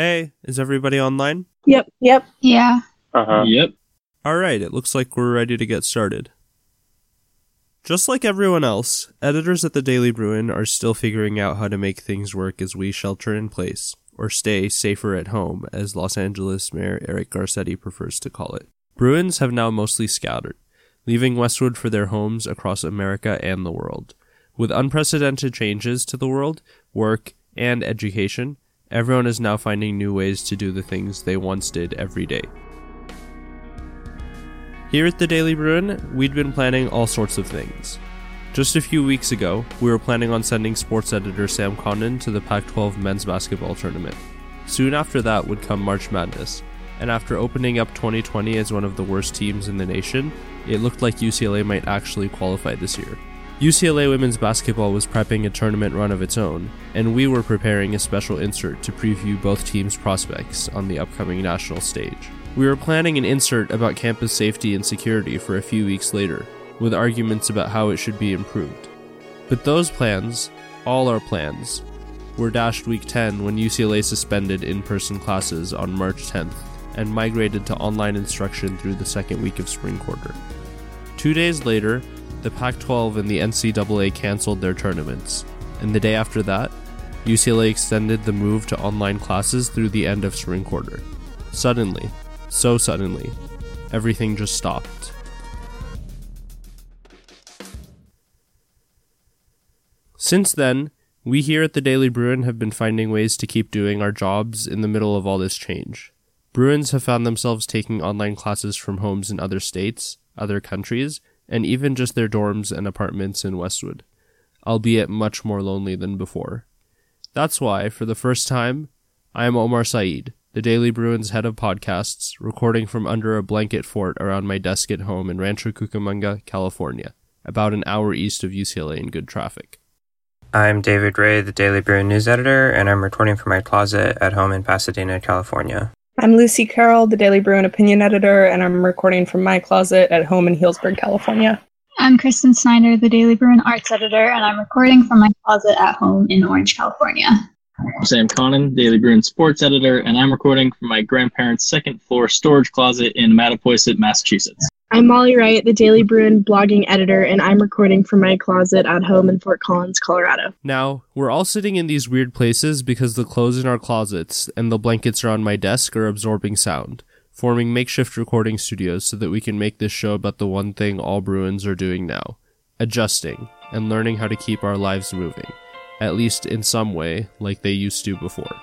Hey, is everybody online? Yep, yep. Yeah. Uh-huh. Yep. Alright, it looks like we're ready to get started. Just like everyone else, editors at the Daily Bruin are still figuring out how to make things work as we shelter in place, or stay safer at home, as Los Angeles Mayor Eric Garcetti prefers to call it. Bruins have now mostly scattered, leaving Westwood for their homes across America and the world. With unprecedented changes to the world, work, and education, everyone is now finding new ways to do the things they once did every day. Here at the Daily Bruin, we'd been planning all sorts of things. Just a few weeks ago, we were planning on sending sports editor Sam Connon to the Pac 12 men's basketball tournament. Soon after that would come March Madness, and after opening up 2020 as one of the worst teams in the nation, it looked like UCLA might actually qualify this year. UCLA women's basketball was prepping a tournament run of its own, and we were preparing a special insert to preview both teams' prospects on the upcoming national stage. We were planning an insert about campus safety and security for a few weeks later, with arguments about how it should be improved. But those plans, all our plans, were dashed week 10 when UCLA suspended in person classes on March 10th and migrated to online instruction through the second week of spring quarter. Two days later, the Pac 12 and the NCAA canceled their tournaments, and the day after that, UCLA extended the move to online classes through the end of spring quarter. Suddenly, so suddenly, everything just stopped. Since then, we here at the Daily Bruin have been finding ways to keep doing our jobs in the middle of all this change. Bruins have found themselves taking online classes from homes in other states, other countries, and even just their dorms and apartments in Westwood, albeit much more lonely than before. That's why, for the first time, I am Omar Saeed, the Daily Bruin's head of podcasts, recording from under a blanket fort around my desk at home in Rancho Cucamonga, California, about an hour east of UCLA in good traffic. I'm David Gray, the Daily Bruin news editor, and I'm recording from my closet at home in Pasadena, California. I'm Lucy Carroll, the Daily Bruin opinion editor, and I'm recording from my closet at home in Healdsburg, California. I'm Kristen Snyder, the Daily Bruin arts editor, and I'm recording from my closet at home in Orange, California. I'm Sam Connon, Daily Bruin sports editor, and I'm recording from my grandparents' second floor storage closet in Mattapoisett, Massachusetts. I'm Molly Wright, the Daily Bruin blogging editor, and I'm recording from my closet at home in Fort Collins, Colorado. Now, we're all sitting in these weird places because the clothes in our closets and the blankets are on my desk are absorbing sound, forming makeshift recording studios so that we can make this show about the one thing all Bruins are doing now adjusting and learning how to keep our lives moving, at least in some way, like they used to before.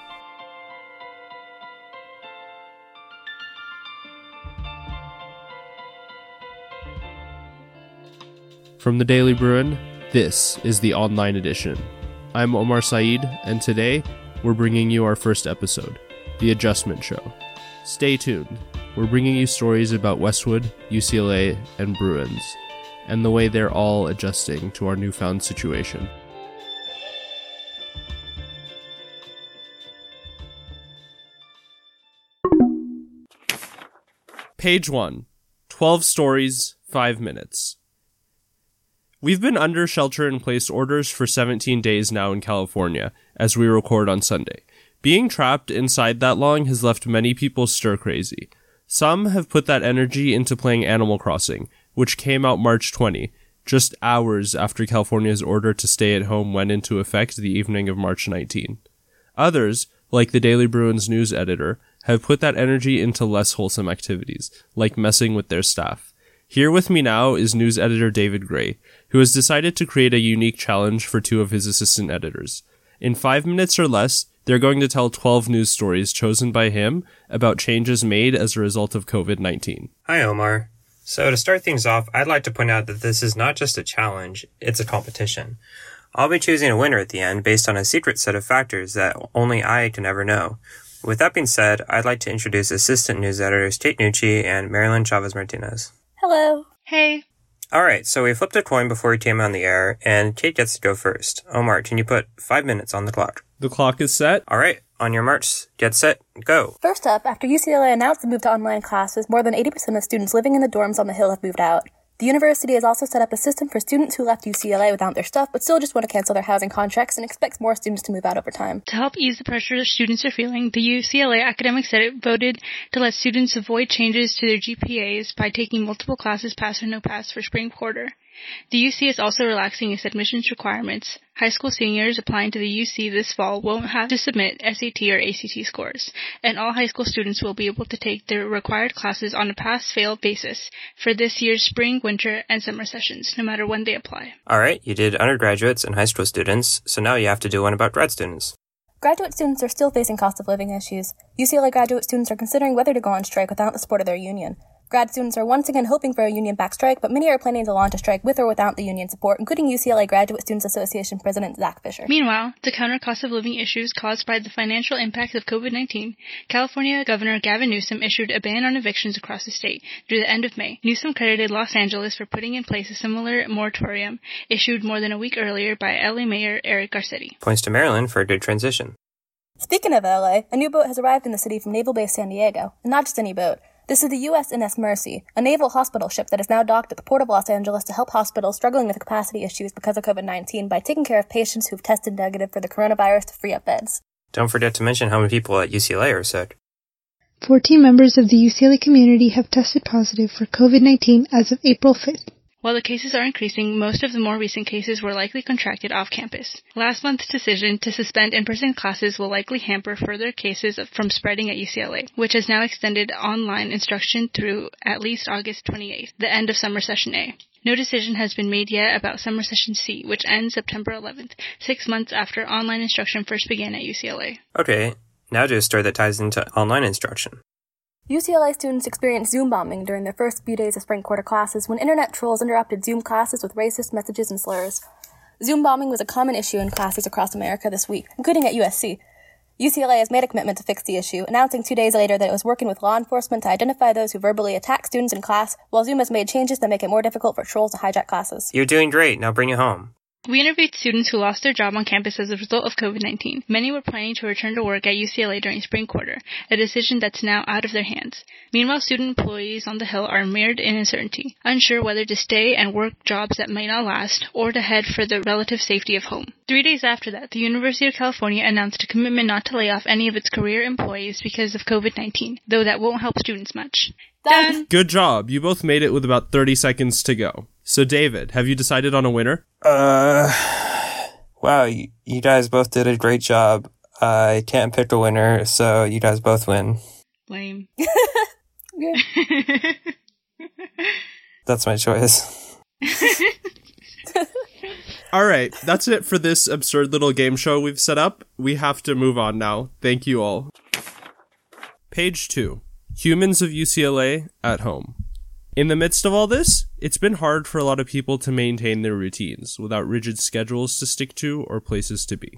From the Daily Bruin, this is the online edition. I'm Omar Saeed, and today we're bringing you our first episode, The Adjustment Show. Stay tuned. We're bringing you stories about Westwood, UCLA, and Bruins, and the way they're all adjusting to our newfound situation. Page 1 12 stories, 5 minutes. We've been under shelter in place orders for 17 days now in California, as we record on Sunday. Being trapped inside that long has left many people stir crazy. Some have put that energy into playing Animal Crossing, which came out March 20, just hours after California's order to stay at home went into effect the evening of March 19. Others, like the Daily Bruin's news editor, have put that energy into less wholesome activities, like messing with their staff. Here with me now is news editor David Gray, who has decided to create a unique challenge for two of his assistant editors. In five minutes or less, they're going to tell 12 news stories chosen by him about changes made as a result of COVID 19. Hi, Omar. So, to start things off, I'd like to point out that this is not just a challenge, it's a competition. I'll be choosing a winner at the end based on a secret set of factors that only I can ever know. With that being said, I'd like to introduce assistant news editors Kate Nucci and Marilyn Chavez Martinez. Hello. Hey. All right, so we flipped a coin before we came on the air, and Kate gets to go first. Omar, can you put five minutes on the clock? The clock is set. All right, on your march, get set, go. First up, after UCLA announced the move to online classes, more than 80% of students living in the dorms on the Hill have moved out. The university has also set up a system for students who left UCLA without their stuff but still just want to cancel their housing contracts and expects more students to move out over time. To help ease the pressure that students are feeling, the UCLA Academic Senate voted to let students avoid changes to their GPAs by taking multiple classes pass or no pass for spring quarter. The UC is also relaxing its admissions requirements. High school seniors applying to the UC this fall won't have to submit SAT or ACT scores, and all high school students will be able to take their required classes on a pass-fail basis for this year's spring, winter, and summer sessions, no matter when they apply. All right, you did undergraduates and high school students, so now you have to do one about grad students. Graduate students are still facing cost of living issues. UCLA graduate students are considering whether to go on strike without the support of their union. Grad students are once again hoping for a union backed strike, but many are planning to launch a strike with or without the union support, including UCLA Graduate Students Association President Zach Fisher. Meanwhile, to counter cost of living issues caused by the financial impacts of COVID-19, California Governor Gavin Newsom issued a ban on evictions across the state through the end of May. Newsom credited Los Angeles for putting in place a similar moratorium issued more than a week earlier by LA Mayor Eric Garcetti. Points to Marilyn for a good transition. Speaking of LA, a new boat has arrived in the city from Naval Base San Diego, and not just any boat. This is the USNS Mercy, a naval hospital ship that is now docked at the Port of Los Angeles to help hospitals struggling with capacity issues because of COVID 19 by taking care of patients who've tested negative for the coronavirus to free up beds. Don't forget to mention how many people at UCLA are sick. 14 members of the UCLA community have tested positive for COVID 19 as of April 5th. While the cases are increasing, most of the more recent cases were likely contracted off campus. Last month's decision to suspend in-person classes will likely hamper further cases from spreading at UCLA, which has now extended online instruction through at least August 28th, the end of summer session A. No decision has been made yet about summer session C, which ends September 11th, six months after online instruction first began at UCLA. Okay, now to a story that ties into online instruction. UCLA students experienced Zoom bombing during their first few days of spring quarter classes when internet trolls interrupted Zoom classes with racist messages and slurs. Zoom bombing was a common issue in classes across America this week, including at USC. UCLA has made a commitment to fix the issue, announcing two days later that it was working with law enforcement to identify those who verbally attack students in class, while Zoom has made changes that make it more difficult for trolls to hijack classes. You're doing great. Now bring it home. We interviewed students who lost their job on campus as a result of COVID-19. Many were planning to return to work at UCLA during spring quarter, a decision that's now out of their hands. Meanwhile, student employees on the Hill are mired in uncertainty, unsure whether to stay and work jobs that may not last or to head for the relative safety of home. Three days after that, the University of California announced a commitment not to lay off any of its career employees because of COVID-19, though that won't help students much. Done. Good job. You both made it with about 30 seconds to go. So, David, have you decided on a winner? Uh, wow, you, you guys both did a great job. I can't pick a winner, so you guys both win. Lame. That's my choice. All right, that's it for this absurd little game show we've set up. We have to move on now. Thank you all. Page 2 Humans of UCLA at home. In the midst of all this, it's been hard for a lot of people to maintain their routines without rigid schedules to stick to or places to be.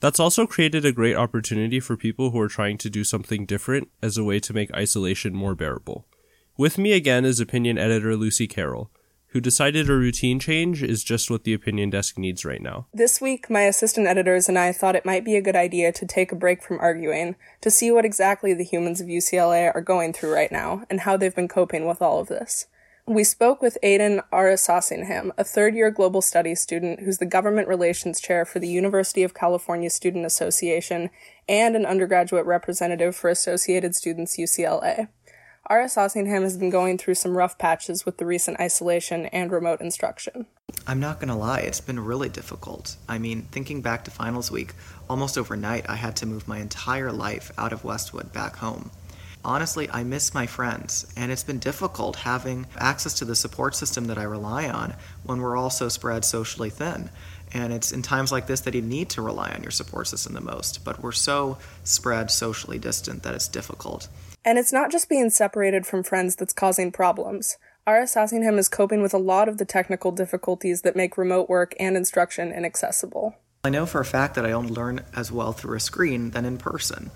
That's also created a great opportunity for people who are trying to do something different as a way to make isolation more bearable. With me again is opinion editor Lucy Carroll, who decided a routine change is just what the opinion desk needs right now. This week, my assistant editors and I thought it might be a good idea to take a break from arguing to see what exactly the humans of UCLA are going through right now and how they've been coping with all of this. We spoke with Aidan Arasasingham, a third year global studies student who's the government relations chair for the University of California Student Association and an undergraduate representative for Associated Students UCLA. Arasasingham has been going through some rough patches with the recent isolation and remote instruction. I'm not going to lie, it's been really difficult. I mean, thinking back to finals week, almost overnight I had to move my entire life out of Westwood back home. Honestly, I miss my friends, and it's been difficult having access to the support system that I rely on when we're all so spread socially thin. And it's in times like this that you need to rely on your support system the most, but we're so spread socially distant that it's difficult. And it's not just being separated from friends that's causing problems. Arasasingham is coping with a lot of the technical difficulties that make remote work and instruction inaccessible. I know for a fact that I only learn as well through a screen than in person.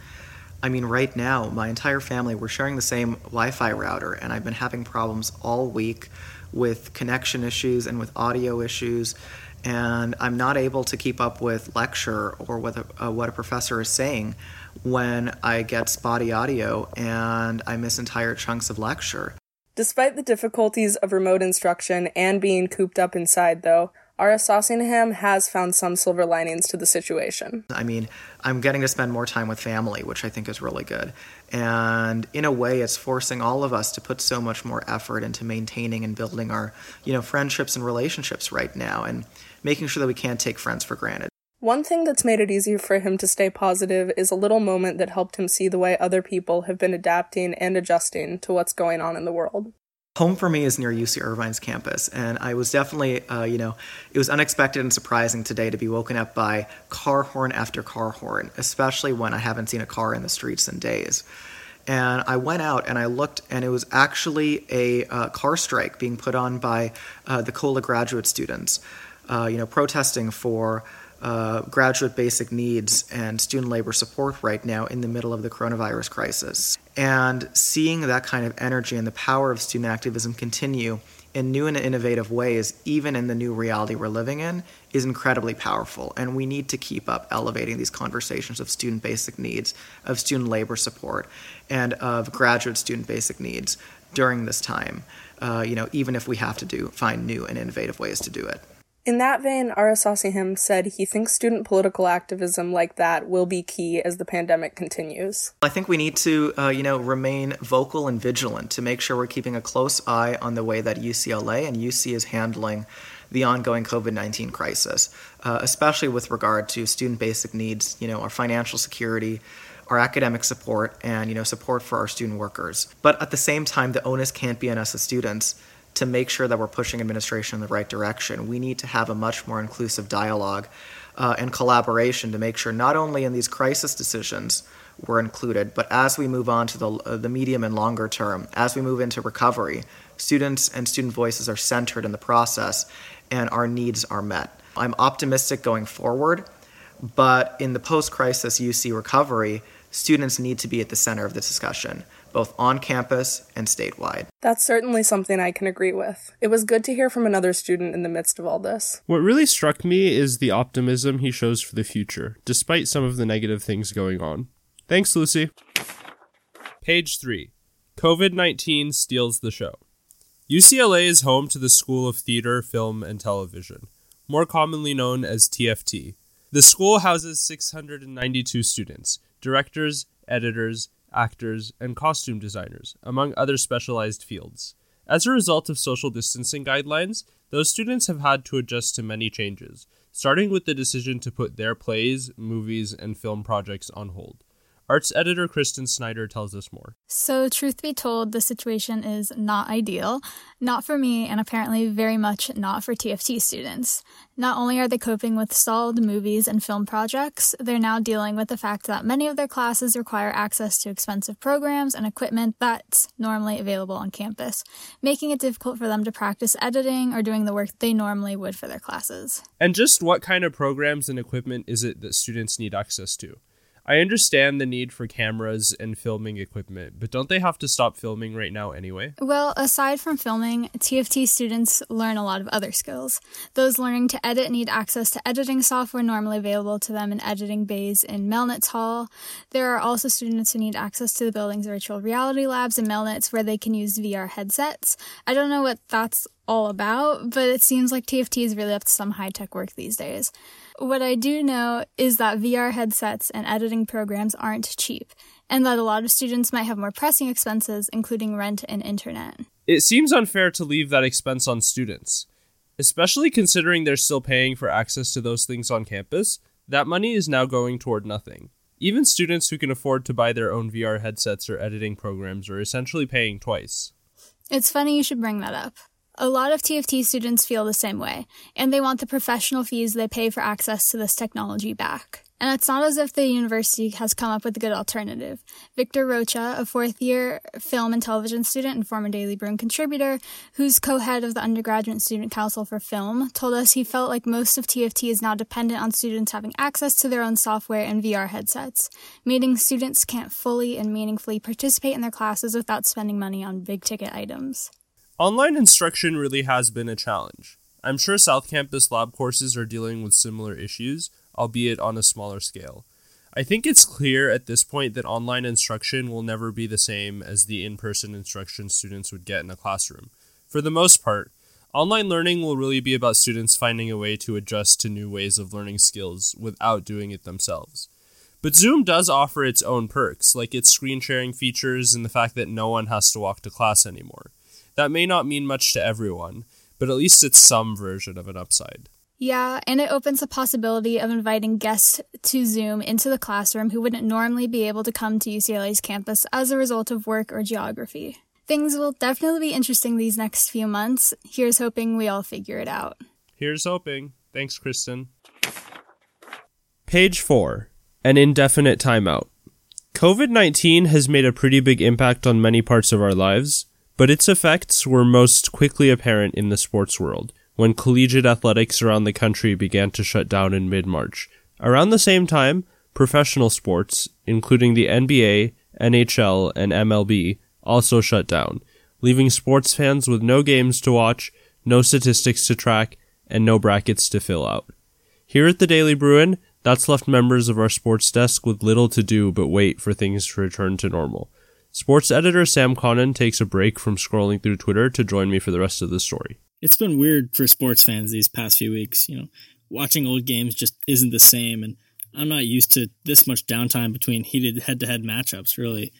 I mean, right now, my entire family, we're sharing the same Wi Fi router, and I've been having problems all week with connection issues and with audio issues. And I'm not able to keep up with lecture or what a, uh, what a professor is saying when I get spotty audio and I miss entire chunks of lecture. Despite the difficulties of remote instruction and being cooped up inside, though, Arasasingham has found some silver linings to the situation. I mean, I'm getting to spend more time with family, which I think is really good. And in a way, it's forcing all of us to put so much more effort into maintaining and building our, you know, friendships and relationships right now and making sure that we can't take friends for granted. One thing that's made it easier for him to stay positive is a little moment that helped him see the way other people have been adapting and adjusting to what's going on in the world. Home for me is near UC Irvine's campus, and I was definitely, uh, you know, it was unexpected and surprising today to be woken up by car horn after car horn, especially when I haven't seen a car in the streets in days. And I went out and I looked, and it was actually a uh, car strike being put on by uh, the COLA graduate students, uh, you know, protesting for uh, graduate basic needs and student labor support right now in the middle of the coronavirus crisis. And seeing that kind of energy and the power of student activism continue in new and innovative ways, even in the new reality we're living in, is incredibly powerful. And we need to keep up elevating these conversations of student basic needs, of student labor support, and of graduate student basic needs during this time. Uh, you know, even if we have to do find new and innovative ways to do it. In that vein, Arasasingham said he thinks student political activism like that will be key as the pandemic continues. I think we need to, uh, you know, remain vocal and vigilant to make sure we're keeping a close eye on the way that UCLA and UC is handling the ongoing COVID 19 crisis, uh, especially with regard to student basic needs, you know, our financial security, our academic support, and, you know, support for our student workers. But at the same time, the onus can't be on us as students to make sure that we're pushing administration in the right direction. We need to have a much more inclusive dialogue uh, and collaboration to make sure not only in these crisis decisions we're included, but as we move on to the, uh, the medium and longer term, as we move into recovery, students and student voices are centered in the process and our needs are met. I'm optimistic going forward, but in the post crisis UC recovery, students need to be at the center of the discussion both on campus and statewide. That's certainly something I can agree with. It was good to hear from another student in the midst of all this. What really struck me is the optimism he shows for the future, despite some of the negative things going on. Thanks, Lucy. Page 3 COVID 19 steals the show. UCLA is home to the School of Theater, Film, and Television, more commonly known as TFT. The school houses 692 students, directors, editors, actors, and costume designers, among other specialized fields. As a result of social distancing guidelines, those students have had to adjust to many changes, starting with the decision to put their plays, movies, and film projects on hold. Arts editor Kristen Snyder tells us more. So, truth be told, the situation is not ideal. Not for me, and apparently very much not for TFT students. Not only are they coping with stalled movies and film projects, they're now dealing with the fact that many of their classes require access to expensive programs and equipment that's normally available on campus, making it difficult for them to practice editing or doing the work they normally would for their classes. And just what kind of programs and equipment is it that students need access to? I understand the need for cameras and filming equipment, but don't they have to stop filming right now anyway? Well, aside from filming, TFT students learn a lot of other skills. Those learning to edit need access to editing software normally available to them in editing bays in Melnitz Hall. There are also students who need access to the building's virtual reality labs in Melnitz where they can use VR headsets. I don't know what that's all about, but it seems like TFT is really up to some high tech work these days. What I do know is that VR headsets and editing programs aren't cheap, and that a lot of students might have more pressing expenses, including rent and internet. It seems unfair to leave that expense on students, especially considering they're still paying for access to those things on campus. That money is now going toward nothing. Even students who can afford to buy their own VR headsets or editing programs are essentially paying twice. It's funny you should bring that up. A lot of TFT students feel the same way, and they want the professional fees they pay for access to this technology back. And it's not as if the university has come up with a good alternative. Victor Rocha, a fourth year film and television student and former Daily Bruin contributor, who's co head of the Undergraduate Student Council for Film, told us he felt like most of TFT is now dependent on students having access to their own software and VR headsets, meaning students can't fully and meaningfully participate in their classes without spending money on big ticket items. Online instruction really has been a challenge. I'm sure South Campus lab courses are dealing with similar issues, albeit on a smaller scale. I think it's clear at this point that online instruction will never be the same as the in person instruction students would get in a classroom. For the most part, online learning will really be about students finding a way to adjust to new ways of learning skills without doing it themselves. But Zoom does offer its own perks, like its screen sharing features and the fact that no one has to walk to class anymore. That may not mean much to everyone, but at least it's some version of an upside. Yeah, and it opens the possibility of inviting guests to Zoom into the classroom who wouldn't normally be able to come to UCLA's campus as a result of work or geography. Things will definitely be interesting these next few months. Here's hoping we all figure it out. Here's hoping. Thanks, Kristen. Page 4 An indefinite timeout. COVID 19 has made a pretty big impact on many parts of our lives, but its effects were most quickly apparent in the sports world when collegiate athletics around the country began to shut down in mid March. Around the same time, professional sports, including the NBA, NHL, and MLB, also shut down, leaving sports fans with no games to watch, no statistics to track, and no brackets to fill out. Here at the Daily Bruin, that's left members of our sports desk with little to do but wait for things to return to normal. Sports editor Sam Connon takes a break from scrolling through Twitter to join me for the rest of the story it's been weird for sports fans these past few weeks. You know, watching old games just isn't the same, and I'm not used to this much downtime between heated head-to-head matchups. Really,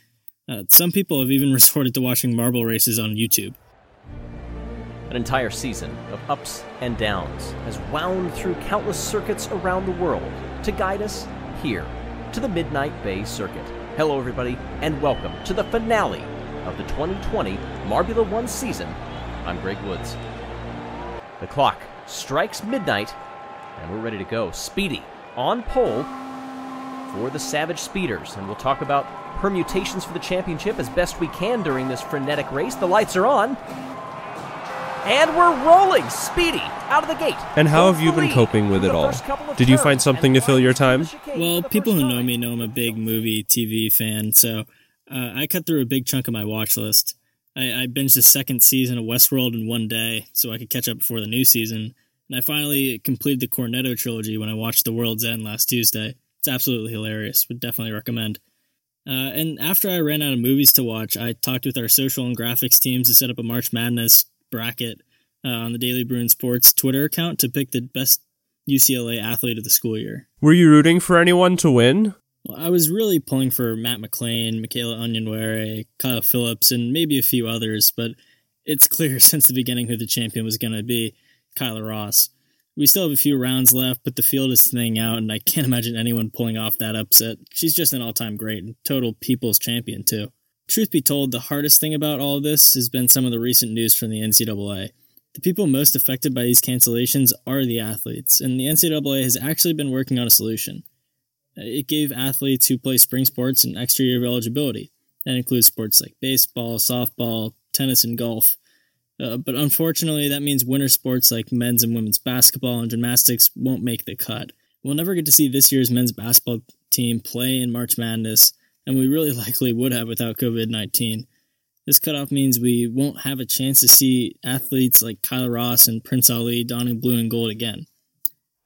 uh, some people have even resorted to watching marble races on YouTube. An entire season of ups and downs has wound through countless circuits around the world to guide us here to the Midnight Bay Circuit. Hello, everybody, and welcome to the finale of the 2020 Marbula One season. I'm Greg Woods. The clock strikes midnight, and we're ready to go. Speedy on pole for the Savage Speeders, and we'll talk about permutations for the championship as best we can during this frenetic race. The lights are on. And we're rolling, Speedy, out of the gate. And how have you been coping with it all? Did you find something to fill your time? Well, people who know me know I'm a big movie, TV fan, so uh, I cut through a big chunk of my watch list. I, I binged the second season of Westworld in one day so I could catch up before the new season. And I finally completed the Cornetto trilogy when I watched The World's End last Tuesday. It's absolutely hilarious. Would definitely recommend. Uh, and after I ran out of movies to watch, I talked with our social and graphics teams to set up a March Madness bracket uh, on the Daily Bruin Sports Twitter account to pick the best UCLA athlete of the school year. Were you rooting for anyone to win? Well, I was really pulling for Matt McLean, Michaela Onyenwere, Kyle Phillips, and maybe a few others, but it's clear since the beginning who the champion was going to be Kyla Ross. We still have a few rounds left, but the field is thinning out, and I can't imagine anyone pulling off that upset. She's just an all time great and total people's champion, too. Truth be told, the hardest thing about all of this has been some of the recent news from the NCAA. The people most affected by these cancellations are the athletes, and the NCAA has actually been working on a solution. It gave athletes who play spring sports an extra year of eligibility. That includes sports like baseball, softball, tennis, and golf. Uh, but unfortunately, that means winter sports like men's and women's basketball and gymnastics won't make the cut. We'll never get to see this year's men's basketball team play in March Madness, and we really likely would have without COVID 19. This cutoff means we won't have a chance to see athletes like Kyla Ross and Prince Ali donning blue and gold again.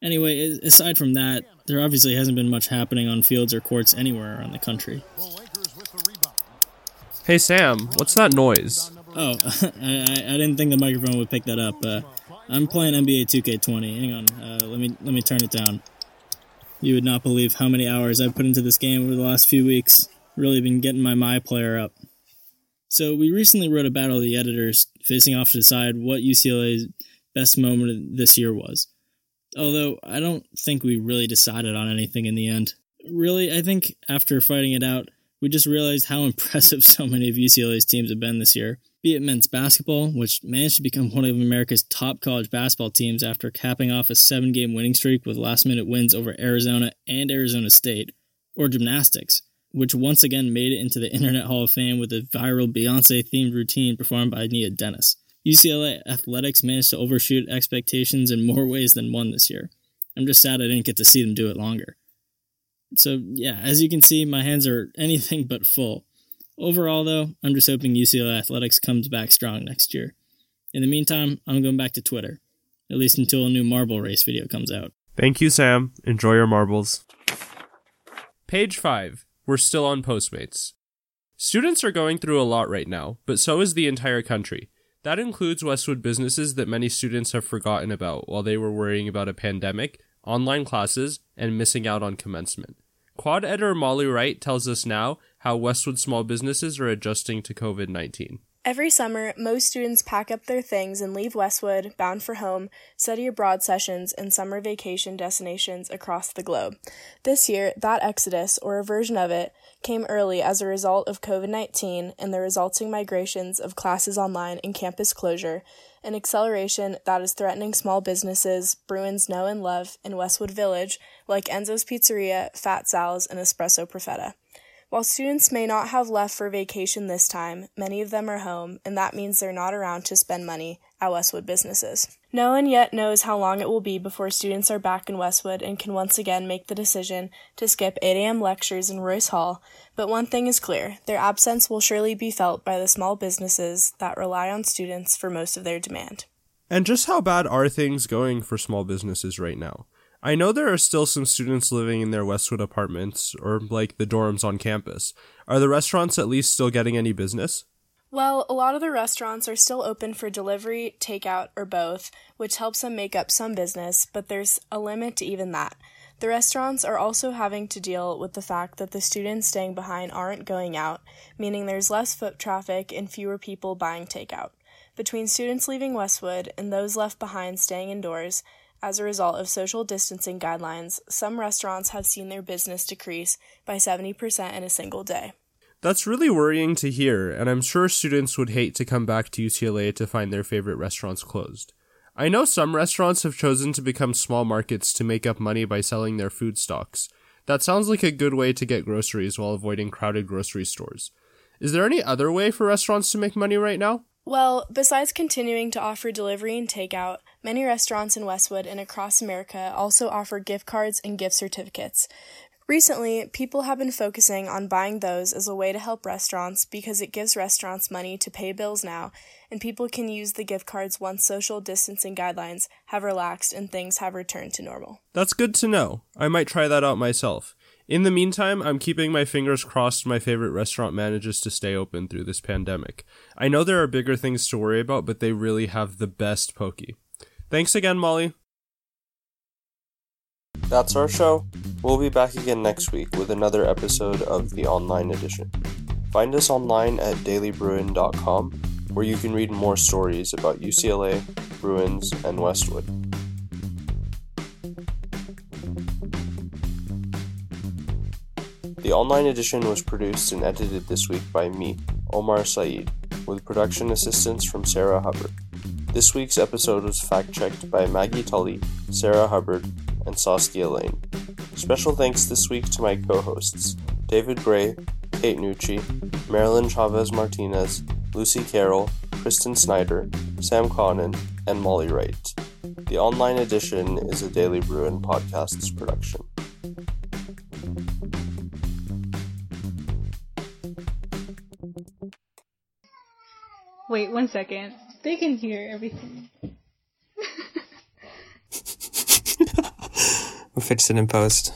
Anyway, aside from that, there obviously hasn't been much happening on fields or courts anywhere around the country. Hey Sam, what's that noise? Oh, I, I, didn't think the microphone would pick that up. Uh, I'm playing NBA 2K20. Hang on, uh, let me let me turn it down. You would not believe how many hours I've put into this game over the last few weeks. Really been getting my my player up. So we recently wrote a battle of the editors, facing off to decide what UCLA's best moment this year was although I don't think we really decided on anything in the end. Really, I think after fighting it out, we just realized how impressive so many of UCLA's teams have been this year. Be it men's basketball, which managed to become one of America's top college basketball teams after capping off a seven game winning streak with last minute wins over Arizona and Arizona State, or gymnastics, which once again made it into the Internet Hall of Fame with a viral Beyonce themed routine performed by Nia Dennis. UCLA athletics managed to overshoot expectations in more ways than one this year. I'm just sad I didn't get to see them do it longer. So, yeah, as you can see, my hands are anything but full. Overall, though, I'm just hoping UCLA athletics comes back strong next year. In the meantime, I'm going back to Twitter, at least until a new marble race video comes out. Thank you, Sam. Enjoy your marbles. Page 5. We're still on Postmates. Students are going through a lot right now, but so is the entire country. That includes Westwood businesses that many students have forgotten about while they were worrying about a pandemic, online classes, and missing out on commencement. Quad editor Molly Wright tells us now how Westwood small businesses are adjusting to COVID 19. Every summer, most students pack up their things and leave Westwood, bound for home, study abroad sessions, and summer vacation destinations across the globe. This year, that exodus, or a version of it, came early as a result of COVID 19 and the resulting migrations of classes online and campus closure, an acceleration that is threatening small businesses Bruins know and love in Westwood Village, like Enzo's Pizzeria, Fat Sal's, and Espresso Profeta. While students may not have left for vacation this time, many of them are home, and that means they're not around to spend money at Westwood businesses. No one yet knows how long it will be before students are back in Westwood and can once again make the decision to skip 8 a.m. lectures in Royce Hall, but one thing is clear their absence will surely be felt by the small businesses that rely on students for most of their demand. And just how bad are things going for small businesses right now? I know there are still some students living in their Westwood apartments or like the dorms on campus. Are the restaurants at least still getting any business? Well, a lot of the restaurants are still open for delivery, takeout, or both, which helps them make up some business, but there's a limit to even that. The restaurants are also having to deal with the fact that the students staying behind aren't going out, meaning there's less foot traffic and fewer people buying takeout. Between students leaving Westwood and those left behind staying indoors, as a result of social distancing guidelines, some restaurants have seen their business decrease by 70% in a single day. That's really worrying to hear, and I'm sure students would hate to come back to UCLA to find their favorite restaurants closed. I know some restaurants have chosen to become small markets to make up money by selling their food stocks. That sounds like a good way to get groceries while avoiding crowded grocery stores. Is there any other way for restaurants to make money right now? Well, besides continuing to offer delivery and takeout, many restaurants in Westwood and across America also offer gift cards and gift certificates. Recently, people have been focusing on buying those as a way to help restaurants because it gives restaurants money to pay bills now, and people can use the gift cards once social distancing guidelines have relaxed and things have returned to normal. That's good to know. I might try that out myself. In the meantime, I'm keeping my fingers crossed my favorite restaurant manages to stay open through this pandemic. I know there are bigger things to worry about, but they really have the best pokey. Thanks again, Molly. That's our show. We'll be back again next week with another episode of the online edition. Find us online at dailybruin.com, where you can read more stories about UCLA, Bruins, and Westwood. The online edition was produced and edited this week by me, Omar Saeed, with production assistance from Sarah Hubbard. This week's episode was fact checked by Maggie Tully, Sarah Hubbard, and Saskia Lane. Special thanks this week to my co hosts David Gray, Kate Nucci, Marilyn Chavez Martinez, Lucy Carroll, Kristen Snyder, Sam Connon, and Molly Wright. The online edition is a Daily Bruin Podcasts production. Wait one second. They can hear everything. We'll fix it in post.